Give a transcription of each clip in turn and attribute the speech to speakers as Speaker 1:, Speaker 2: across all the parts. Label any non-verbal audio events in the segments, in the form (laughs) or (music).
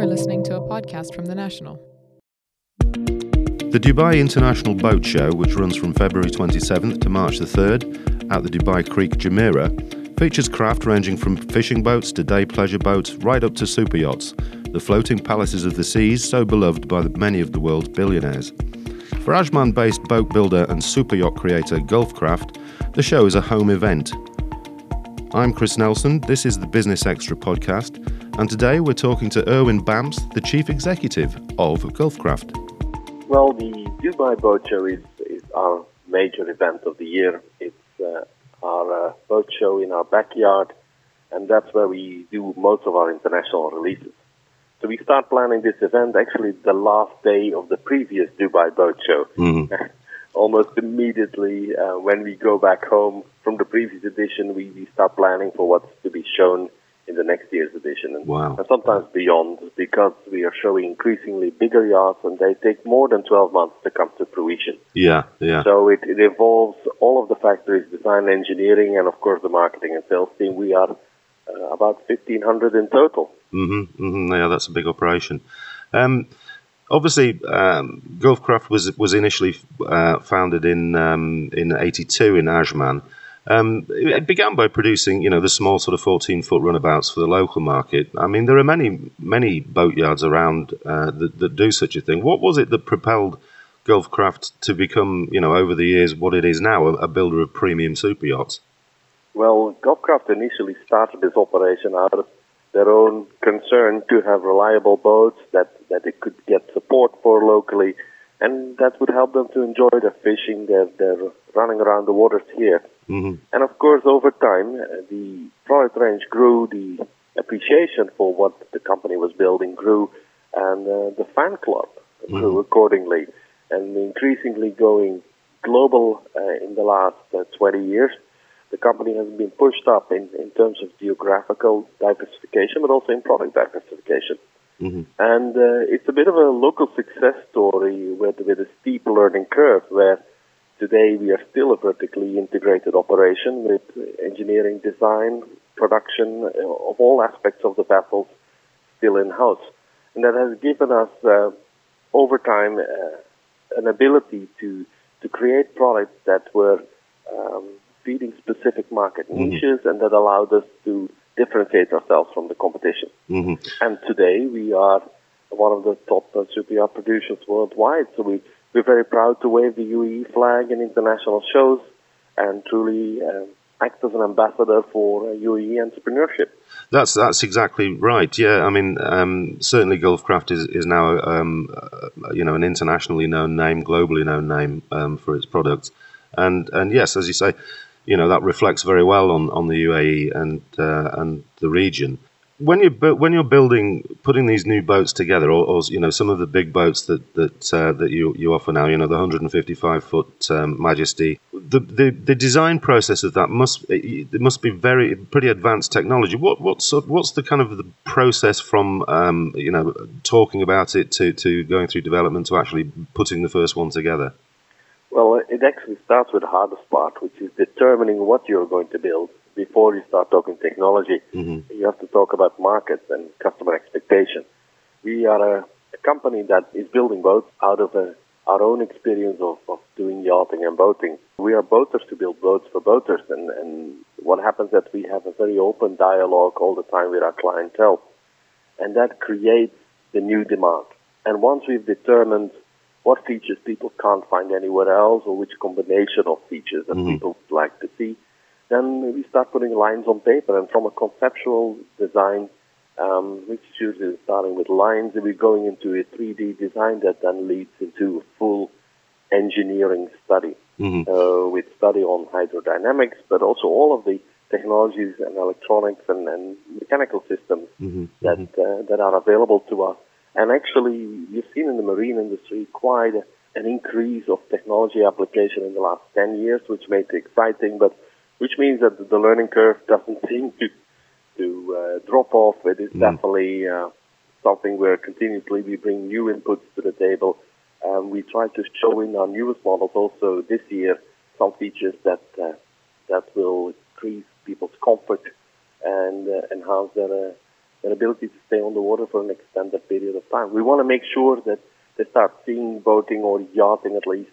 Speaker 1: are listening to a podcast from The National.
Speaker 2: The Dubai International Boat Show, which runs from February 27th to March the 3rd at the Dubai Creek Jumeirah, features craft ranging from fishing boats to day pleasure boats right up to super yachts, the floating palaces of the seas so beloved by many of the world's billionaires. For Ajman based boat builder and super yacht creator Gulfcraft, the show is a home event. I'm Chris Nelson, this is the Business Extra podcast, and today we're talking to Erwin Bamps, the Chief Executive of Gulfcraft.
Speaker 3: Well, the Dubai Boat Show is, is our major event of the year. It's uh, our uh, boat show in our backyard, and that's where we do most of our international releases. So we start planning this event actually the last day of the previous Dubai Boat Show.
Speaker 2: Mm-hmm. (laughs)
Speaker 3: Almost immediately uh, when we go back home from the previous edition, we, we start planning for what's to be shown in the next year's edition. And,
Speaker 2: Wow.
Speaker 3: and sometimes beyond, because we are showing increasingly bigger yachts and they take more than 12 months to come to fruition.
Speaker 2: Yeah, yeah.
Speaker 3: So it, it involves all of the factories, design, engineering, and of course the marketing and sales team. We are uh, about 1,500 in total.
Speaker 2: Mm-hmm, mm-hmm. Yeah, that's a big operation. Um, obviously, um, Gulfcraft was was initially uh, founded in um, in '82 in Ajman. Um, it began by producing, you know, the small sort of 14 foot runabouts for the local market. I mean, there are many many boatyards around uh, that, that do such a thing. What was it that propelled Gulfcraft to become, you know, over the years what it is now, a, a builder of premium super yachts?
Speaker 3: Well, Gulfcraft initially started this operation out of their own concern to have reliable boats that, that they could get support for locally, and that would help them to enjoy their fishing, their, their running around the waters here.
Speaker 2: Hmm
Speaker 3: And of course, over time, uh, the product range grew, the appreciation for what the company was building grew, and uh, the fan club grew accordingly. And increasingly going global uh, in the last uh, 20 years, the company has been pushed up in, in terms of geographical diversification, but also in product diversification.
Speaker 2: hmm
Speaker 3: And uh, it's a bit of a local success story with, with a steep learning curve where today we are still a vertically integrated operation with engineering, design, production uh, of all aspects of the vessels still in-house. And that has given us, uh, over time, uh, an ability to, to create products that were um, feeding specific market niches and that allowed us to differentiate ourselves from the competition.
Speaker 2: hmm
Speaker 3: And today we are one of the top uh, producers worldwide. So we, we're very proud to wave the UAE flag in international shows and truly um, act as an ambassador for uh, UAE entrepreneurship.
Speaker 2: That's that's exactly right. Yeah, I mean, um, certainly Gulfcraft is is now um, uh, you know an internationally known name, globally known name um, for its products, and and yes, as you say, you know that reflects very well on, on the UAE and uh, and the region. When you when you're building, putting these new boats together, or, or you know some of the big boats that that uh, that you you offer now, you know the 155 foot um, Majesty, the, the the design process of that must it must be very pretty advanced technology. What what's what's the kind of the process from um, you know talking about it to, to going through development to actually putting the first one together?
Speaker 3: Well, it actually starts with the hardest part, which is determining what you're going to build before you start talking technology.
Speaker 2: hmm
Speaker 3: You have to talk about markets and customer expectation. We are a, a company that is building boats out of a, our own experience of, of doing yachting and boating. We are boaters to build boats for boaters, and, and what happens is that we have a very open dialogue all the time with our clientele, and that creates the new demand. And once we've determined what features people can't find anywhere else, or which combination of features that
Speaker 2: Mhm.
Speaker 3: people like to see, then we start putting lines on paper. And from a conceptual design, um, which is usually starting with lines, and we're going into a 3D design that then leads into a full engineering study
Speaker 2: hmm
Speaker 3: uh, with study on hydrodynamics, but also all of the technologies and electronics and, and mechanical systems
Speaker 2: hmm
Speaker 3: that uh, that are available to us. And actually, you've seen in the marine industry quite a, an increase of technology application in the last 10 years, which makes it exciting, but which means that the learning curve doesn't seem to to uh, drop off. It is
Speaker 2: Mm.
Speaker 3: definitely uh, something where continuously we bring new inputs to the table. Um, we try to show in our newest models also this year some features that uh, that will increase people's comfort and uh, enhance their uh, their ability to stay on the water for an extended period of time. We want to make sure that they start seeing boating or yachting at least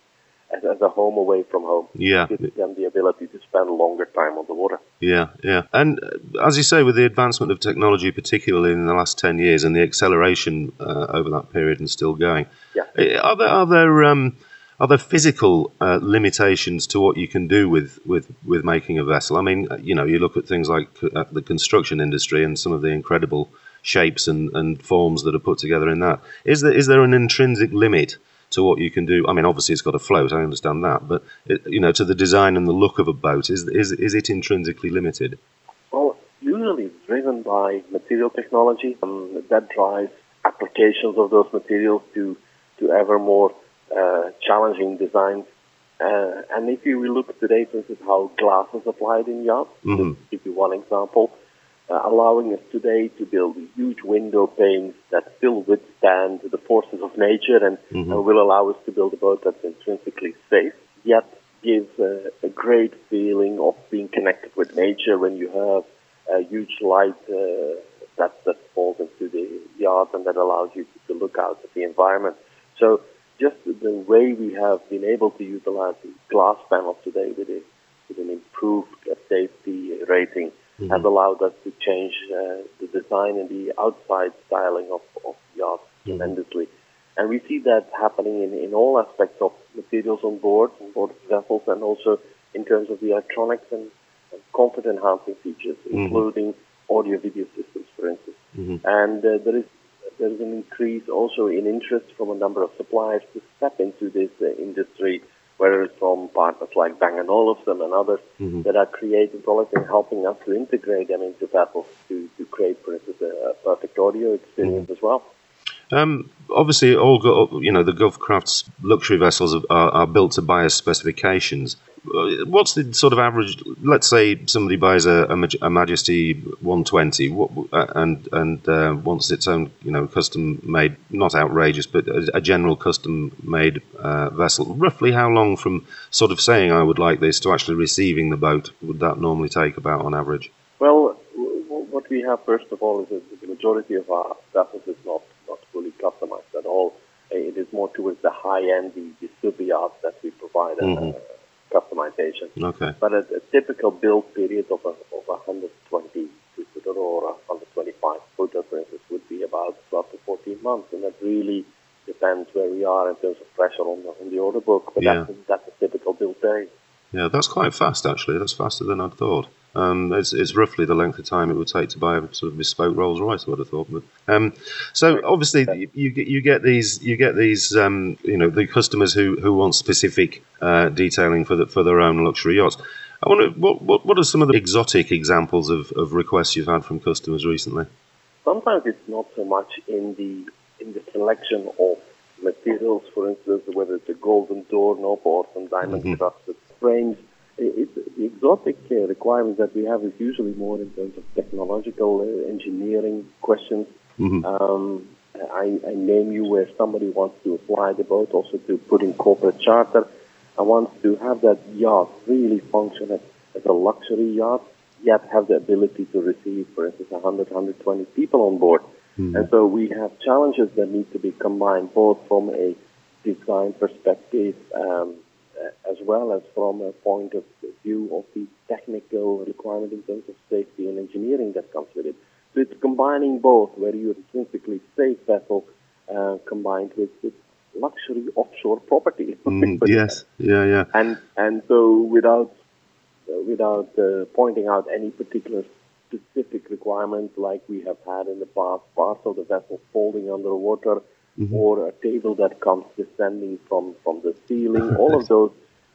Speaker 3: as, as a home away from home.
Speaker 2: Yeah.
Speaker 3: Gives them the ability to spend longer time on the water.
Speaker 2: Yeah, yeah. And uh, as you say, with the advancement of technology, particularly in the last 10 years, and the acceleration uh, over that period and still going,
Speaker 3: Yeah.
Speaker 2: uh, are there, are there, um, are there physical uh, limitations to what you can do with, with, with making a vessel? I mean, uh, you know, you look at things like uh, the construction industry and some of the incredible shapes and, and forms that are put together in that. Is there, is there an intrinsic limit to what you can do? I mean, obviously it's got to float, I understand that, but, it, you know, to the design and the look of a boat, is, is, is it intrinsically limited?
Speaker 3: Well, usually it's driven by material technology um, that drives applications of those materials to, to ever more uh, challenging designs. Uh, and if you look today, for instance, how glass is applied in yachts,
Speaker 2: Mhm.
Speaker 3: to give you one example, uh, allowing us today to build huge window panes that still withstand the forces of nature and,
Speaker 2: Mhm.
Speaker 3: and will allow us to build a boat that's intrinsically safe, yet gives a, a great feeling of being connected with nature when you have a huge light uh, that, that falls into the yard and that allows you to, look out at the environment. So just the way we have been able to utilize the glass panels today with, a, with an improved uh, safety rating has allowed us to change uh, the design and the outside styling of, of yachts tremendously. And we see that happening in, in all aspects of materials on board, on board vessels, and also in terms of the electronics and, and comfort enhancing features, including audio video systems, for instance. And uh, there is there is an increase also in interest from a number of suppliers to step into this uh, industry, whether it's from partners like Bang & Olufsen and others mm-hmm. that are creating products and helping us to integrate them into vessels to, to create, for instance, a, a perfect audio experience mm-hmm. as well.
Speaker 2: Um, obviously, all you know the Gulfcraft's luxury vessels are, are, built to buyer's specifications. Uh, What's the sort of average? Let's say somebody buys a, a, Majesty 120, what, uh, and and uh, wants its own, you know, custom made, not outrageous, but a, a general custom made uh, vessel. Roughly, how long from sort of saying I would like this to actually receiving the boat would that normally take about on average?
Speaker 3: Well, what we have first of all is that the majority of our vessels is not fully customized at all. Uh, It is more towards the high end, the, the super yachts that we provide uh, customization.
Speaker 2: Okay.
Speaker 3: But a, a typical build period of a, of 120 footer or a 125 footer, for instance, would be about 12 to 14 months, and that really depends where we are in terms of pressure on the, on the order book. But
Speaker 2: Yeah.
Speaker 3: that's, a, that's a typical build period.
Speaker 2: Yeah, that's quite fast actually. That's faster than I'd thought. Um, it's, it's roughly the length of time it would take to buy a sort of bespoke Rolls Royce. I would have thought. But um, so obviously you, get you get these you get these um, you know the customers who, who want specific uh, detailing for the, for their own luxury yachts. I wonder what, what what are some of the exotic examples of, of requests you've had from customers recently?
Speaker 3: Sometimes it's not so much in the in the selection of materials, for instance, whether it's a golden doorknob or some diamond crusted frames. It, the exotic uh, requirements that we have is usually more in terms of technological uh, engineering questions. Um, I, I name you where somebody wants to apply the boat also to put in corporate charter and wants to have that yacht really function as, as a luxury yacht, yet have the ability to receive, for instance, 100, 120 people on board. And so we have challenges that need to be combined both from a design perspective um, as well as from a point of view of the technical requirement in terms of safety and engineering that comes with it. So it's combining both, where you're intrinsically safe vessel uh, combined with, with luxury offshore property. (laughs)
Speaker 2: Mm, yes, yeah, yeah.
Speaker 3: and and so without uh, without uh, pointing out any particular specific requirements like we have had in the past, parts of the vessel folding underwater, Mm-hmm. or a table that comes descending from from the ceiling. All of those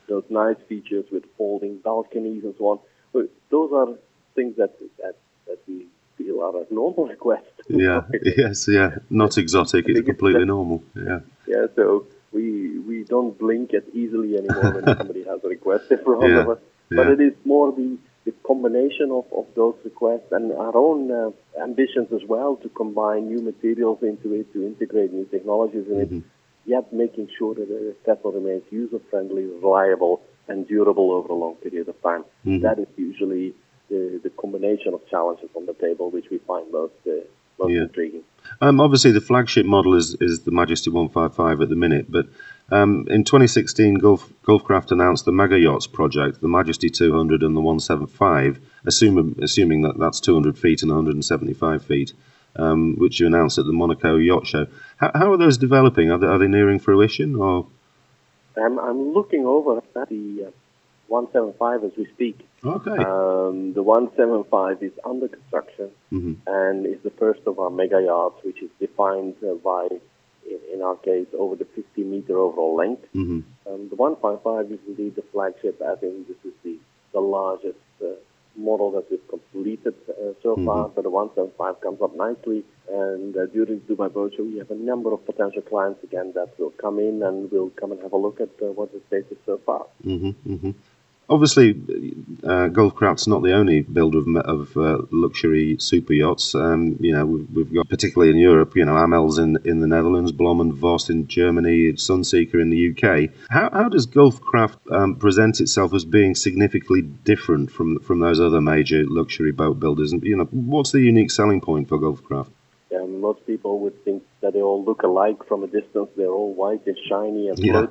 Speaker 3: those nice features with folding balconies and so on. But those are things that that that we feel are a normal request.
Speaker 2: Yeah, (laughs) yes, yeah. Not exotic. It's completely normal. Yeah.
Speaker 3: Yeah, so we we don't blink as easily anymore when (laughs) somebody has a request in front
Speaker 2: Yeah,
Speaker 3: of us. But
Speaker 2: yeah.
Speaker 3: it is more the, the combination of, of those requests and our own uh, ambitions as well to combine new materials into it, to integrate new technologies in
Speaker 2: Mm-hmm.
Speaker 3: it, yet making sure that the vessel remains user-friendly, reliable, and durable over a long period of time.
Speaker 2: Mm-hmm.
Speaker 3: That is usually the, the combination of challenges on the table which we find most uh, most
Speaker 2: Yeah.
Speaker 3: intriguing.
Speaker 2: Um, obviously, the flagship model is, is the Majesty 155 at the minute, but um, in 2016, Gulf, Gulfcraft announced the mega yachts project, the Majesty 200 and the 175, assuming, assuming that that's 200 feet and 175 feet, um, which you announced at the Monaco Yacht Show. How, how are those developing? Are they, are they nearing fruition? Or
Speaker 3: I'm, I'm looking over at the uh, 175 as we speak.
Speaker 2: okay,
Speaker 3: Um, the 175 is under construction
Speaker 2: hmm
Speaker 3: and is the first of our mega yachts, which is defined uh, by, in, in our case, over the 50 meter overall length.
Speaker 2: hmm
Speaker 3: Um, the 155 is indeed the flagship. I think this is the, the largest uh, model that we've completed uh, so far. But the 175 comes up nicely. And uh, during Dubai Boat Show, we have a number of potential clients again that will come in and will come and have a look at uh, what the status so far.
Speaker 2: hmm hmm Obviously, uh, Gulfcraft's not the only builder of, of uh, luxury super yachts. Um, you know, we've, we've got particularly in Europe. You know, Amels in in the Netherlands, Blohm and Voss in Germany, Sunseeker in the UK. How, how does Gulfcraft um, present itself as being significantly different from from those other major luxury boat builders? And you know, what's the unique selling point for Gulfcraft?
Speaker 3: Um, most people would think that they all look alike from a distance. They're all white and shiny and
Speaker 2: Yeah.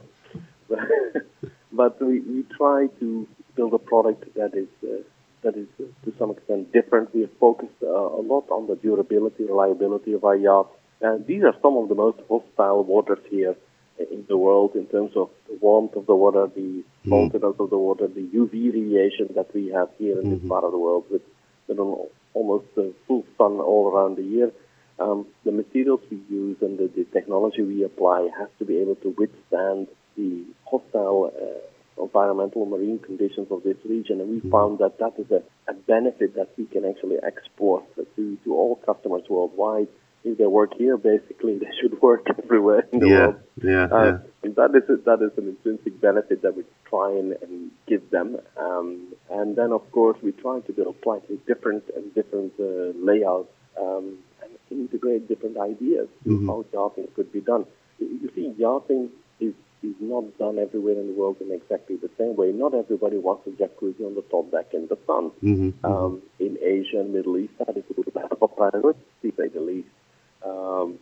Speaker 2: (laughs)
Speaker 3: but we, we try to build a product that is uh, that is uh, to some extent different. We have focused uh, a lot on the durability, reliability of our yachts. And these are some of the most hostile waters here in the world in terms of the warmth of the water, the saltiness of the water, the UV radiation that we have here in this part of the world with, with an almost uh, full sun all around the year. Um, the materials we use and the, the technology we apply has to be able to withstand the hostile uh, environmental marine conditions of this region. And we found that that is a, a benefit that we can actually export to, to all customers worldwide. If they work here, basically, (laughs) they should work everywhere in the
Speaker 2: yeah,
Speaker 3: world.
Speaker 2: yeah,
Speaker 3: Uh,
Speaker 2: yeah.
Speaker 3: and that is a, that is an intrinsic benefit that we try and, and give them. Um, and then, of course, we try to build slightly different and different uh, layouts um, and integrate different ideas to
Speaker 2: Mhm.
Speaker 3: how yachting could be done. You you see, yachting is is not done everywhere in the world in exactly the same way. Not everybody wants a jacuzzi on the top deck in the sun.
Speaker 2: hmm
Speaker 3: Um, in Asia and Middle East, that is a little bit of a priority, to say the least. Um,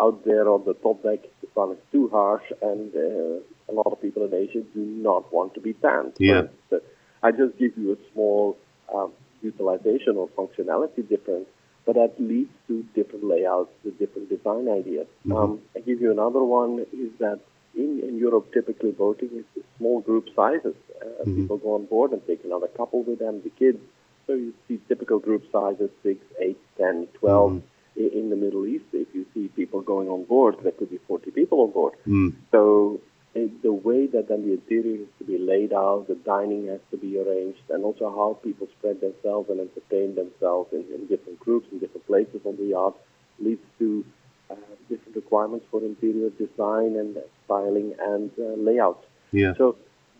Speaker 3: out there on the top deck, the sun is too harsh, and uh, a lot of people in Asia do not want to be tanned.
Speaker 2: Yeah.
Speaker 3: instance. I just give you a small um, utilization or functionality difference, but that leads to different layouts, to different design ideas. Um, I give you another one is that in, in Europe, typically boating is small group sizes. Uh, People go on board and take another couple with them, the kids. So you see typical group sizes, 6, 8, 10, 12. I- In the Middle East, if you see people going on board, there could be 40 people on board.
Speaker 2: Mm.
Speaker 3: So uh, the way that then the interior has to be laid out, the dining has to be arranged, and also how people spread themselves and entertain themselves in, in different groups in different places on the yacht leads to uh, different requirements for interior design and styling and uh, layouts.
Speaker 2: Yeah.
Speaker 3: So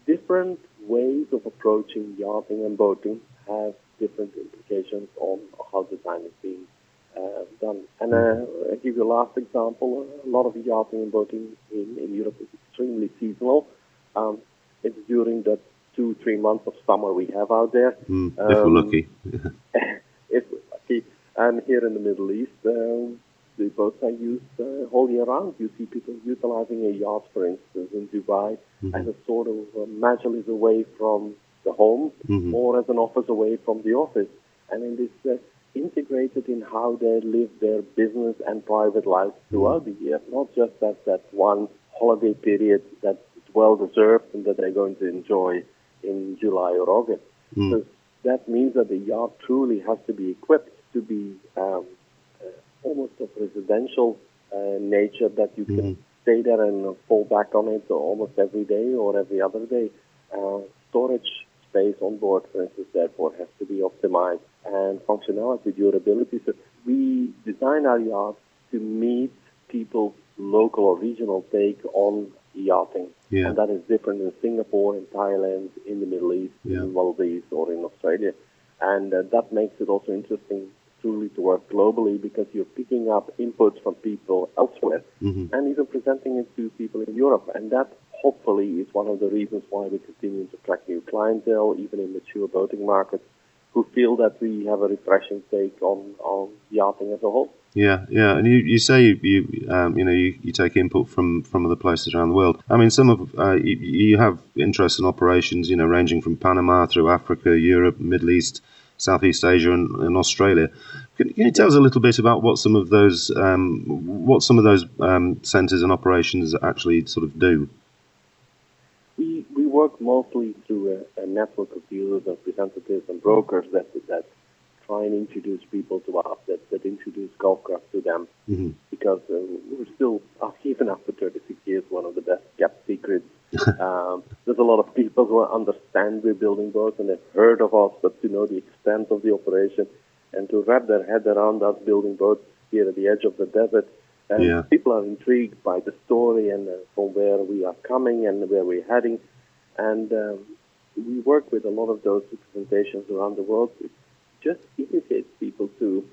Speaker 3: different ways of approaching yachting and boating have different implications on how design is being uh, done. And uh, I give you a last example. A lot of yachting and boating in, in Europe is extremely seasonal. Um, it's during the two, three months of summer we have out there.
Speaker 2: Mm. if we're
Speaker 3: Um,
Speaker 2: lucky. (laughs)
Speaker 3: if we're lucky. And here in the Middle East, um, boats are used uh, whole year round. You see people utilizing a yacht, for instance, in Dubai as a sort of uh, majalis away from the home
Speaker 2: Mhm.
Speaker 3: or as an office away from the office. And it is uh, integrated in how they live their business and private lives throughout the year, not just as that one holiday period that's well deserved and that they're going to enjoy in July or August.
Speaker 2: Mm.
Speaker 3: So that means that the yacht truly has to be equipped to be um, almost of residential uh, nature that you can stay there and fall back on it almost every day or every other day. Uh, storage space on board, for instance, therefore has to be optimized and functionality, durability. So we design our yachts to meet people's local or regional take on yachting.
Speaker 2: Yeah.
Speaker 3: And that is different in Singapore, in Thailand, in the Middle East,
Speaker 2: Yeah.
Speaker 3: in Maldives, or in Australia. And uh, that makes it also interesting truly to work globally because you're picking up inputs from people elsewhere
Speaker 2: Mhm.
Speaker 3: and even presenting it to people in Europe. And that hopefully is one of the reasons why we continue to attract new clientele, even in mature boating markets, who feel that we have a refreshing take on, on yachting as a whole.
Speaker 2: Yeah, yeah, and you, you say you you, um, you know you, you take input from, from other places around the world. I mean, some of uh, you, you have interests and operations, you know, ranging from Panama through Africa, Europe, Middle East, Southeast Asia, and, and Australia. Can, can, you tell us a little bit about what some of those um, what some of those um, centres and operations actually sort of do?
Speaker 3: We we work mostly through a, a network of dealers, and representatives, and brokers that that try and introduce people to us, that, that introduce Gulfcraft to them,
Speaker 2: mm-hmm.
Speaker 3: because uh, we're still, uh, even after 36 years, one of the best kept secrets. (laughs) um, there's a lot of people who understand we're building boats and have heard of us, but to know the extent of the operation and to wrap their head around us building boats here at the edge of the desert. And
Speaker 2: yeah.
Speaker 3: people are intrigued by the story and uh, from where we are coming and where we're heading. And um, we work with a lot of those representations around the world just educate people to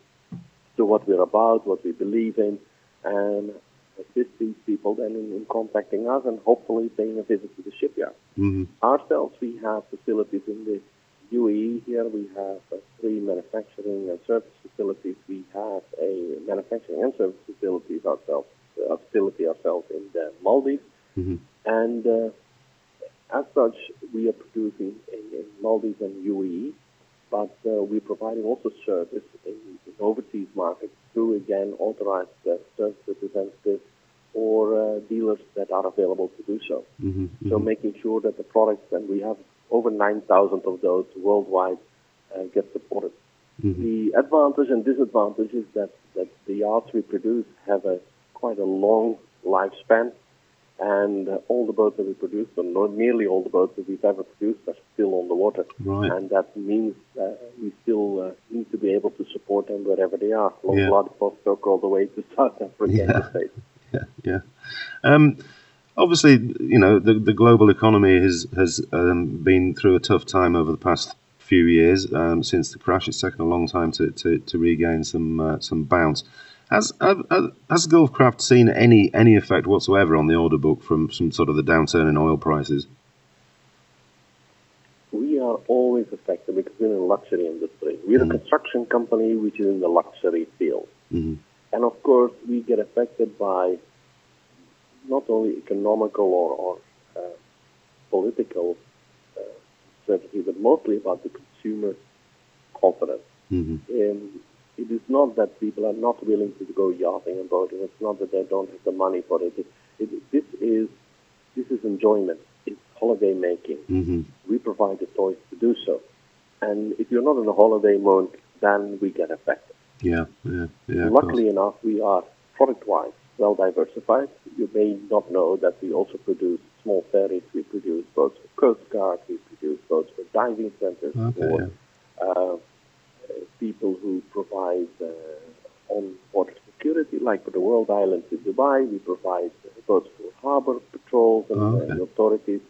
Speaker 3: to what we're about, what we believe in, and assist these people then in, in contacting us and hopefully paying a visit to the shipyard.
Speaker 2: Mm-hmm.
Speaker 3: Ourselves, we have facilities in the UAE here. We have uh, three manufacturing and service facilities. We have a manufacturing and service facilities ourselves, a facility ourselves in the Maldives,
Speaker 2: mm-hmm.
Speaker 3: and uh, as such, we are producing in, in Maldives and UAE but uh, we're providing also service in, in, overseas markets through, again, authorized uh, service representatives or uh, dealers that are available to do so.
Speaker 2: Mm-hmm, mm-hmm.
Speaker 3: So making sure that the products, and we have over 9,000 of those worldwide, uh, get supported.
Speaker 2: Mm-hmm.
Speaker 3: The advantage and disadvantage is that, that the yachts we produce have a quite a long lifespan and uh, all the boats that we produce, or nearly all the boats that we've ever produced, are still on the water.
Speaker 2: Right.
Speaker 3: And that means uh, we still uh, need to be able to support them wherever they are, from
Speaker 2: yeah.
Speaker 3: Vladivostok all the way to South Africa
Speaker 2: yeah.
Speaker 3: States. (laughs)
Speaker 2: Yeah, yeah. Um, obviously, you know, the, the global economy has, has um, been through a tough time over the past few years um, since the crash. It's taken a long time to, to, to regain some uh, some bounce. Has has Gulfcraft seen any any effect whatsoever on the order book from some sort of the downturn in oil prices?
Speaker 3: We are always affected because we're in the luxury industry. We're
Speaker 2: Mm.
Speaker 3: a construction company which is in the luxury field.
Speaker 2: Mhm.
Speaker 3: And of course, we get affected by not only economical or, or uh, political uh, certainty, but mostly about the consumer confidence.
Speaker 2: Mhm.
Speaker 3: Um, it is not that people are not willing to go yachting and boating. It's not that they don't have the money for it. it, it this is this is enjoyment. It's holiday making.
Speaker 2: Mhm.
Speaker 3: We provide the toys to do so. And if you're not in a holiday mode, then we get affected.
Speaker 2: Yeah, yeah, yeah.
Speaker 3: Luckily enough, we are product-wise well diversified. You may not know that we also produce small ferries. We produce boats for Coast Guard. We produce boats for diving centers.
Speaker 2: Okay,
Speaker 3: for
Speaker 2: yeah.
Speaker 3: uh, people who provide uh, on water security, like for the World Islands in Dubai. We provide boats for harbor patrols and,
Speaker 2: Oh,
Speaker 3: uh,
Speaker 2: okay.
Speaker 3: authorities.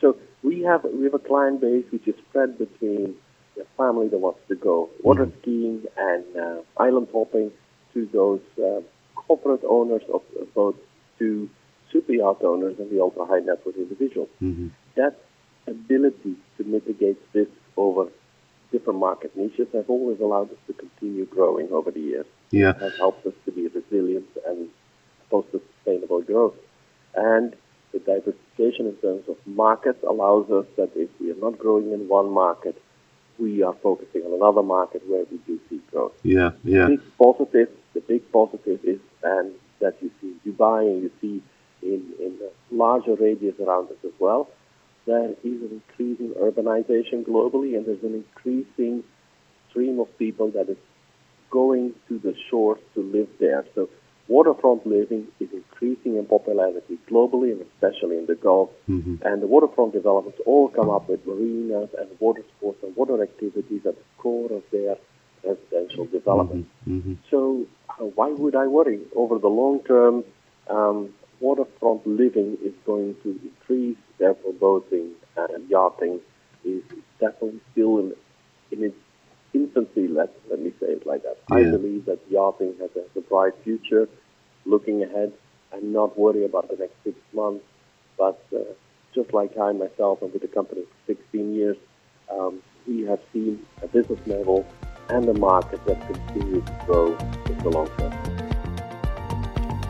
Speaker 3: So we have we have a client base which is spread between the family that wants to go water
Speaker 2: Mhm.
Speaker 3: skiing and uh, island hopping to those uh, corporate owners of boats to super yacht owners and the ultra high net worth individuals.
Speaker 2: Mhm.
Speaker 3: That ability to mitigate risk over different market niches have always allowed us to continue growing over the years.
Speaker 2: Yeah.
Speaker 3: Has helped us to be resilient and foster sustainable growth. And the diversification in terms of markets allows us that if we are not growing in one market, we are focusing on another market where we do see growth.
Speaker 2: Yeah, yeah.
Speaker 3: The Big positive, the big positive is and that you see in Dubai and you see in, in the larger radius around us as well, there is an increasing urbanization globally and there's an increasing stream of people that is going to the shores to live there. So waterfront living is increasing in popularity globally and especially in the Gulf.
Speaker 2: Mhm.
Speaker 3: And the waterfront developments all come up with marinas and water sports and water activities at the core of their residential development.
Speaker 2: Mhm.
Speaker 3: So uh, why would I worry? Over the long term, um, waterfront living is going to increase. Therefore, boating and yachting is definitely still in, in its infancy. Let let me say it like that. I believe that yachting has a, a bright future. Looking ahead, I'm not worried about the next six months, but uh, just like I myself and with the company for 16 years, um, we have seen a business model and a market that continues to grow in the long term.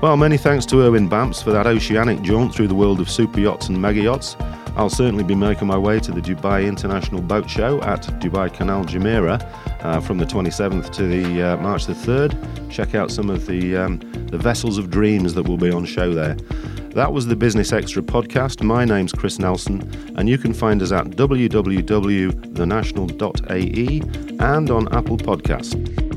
Speaker 2: Well, many thanks to Erwin Bamps for that oceanic jaunt through the world of super yachts and mega yachts. I'll certainly be making my way to the Dubai International Boat Show at Dubai Canal Jumeirah uh, from the 27th to the uh, March the 3rd. Check out some of the um, the vessels of dreams that will be on show there. That was the Business Extra podcast. My name's Chris Nelson, and you can find us at www.thenational.ae and on Apple Podcasts.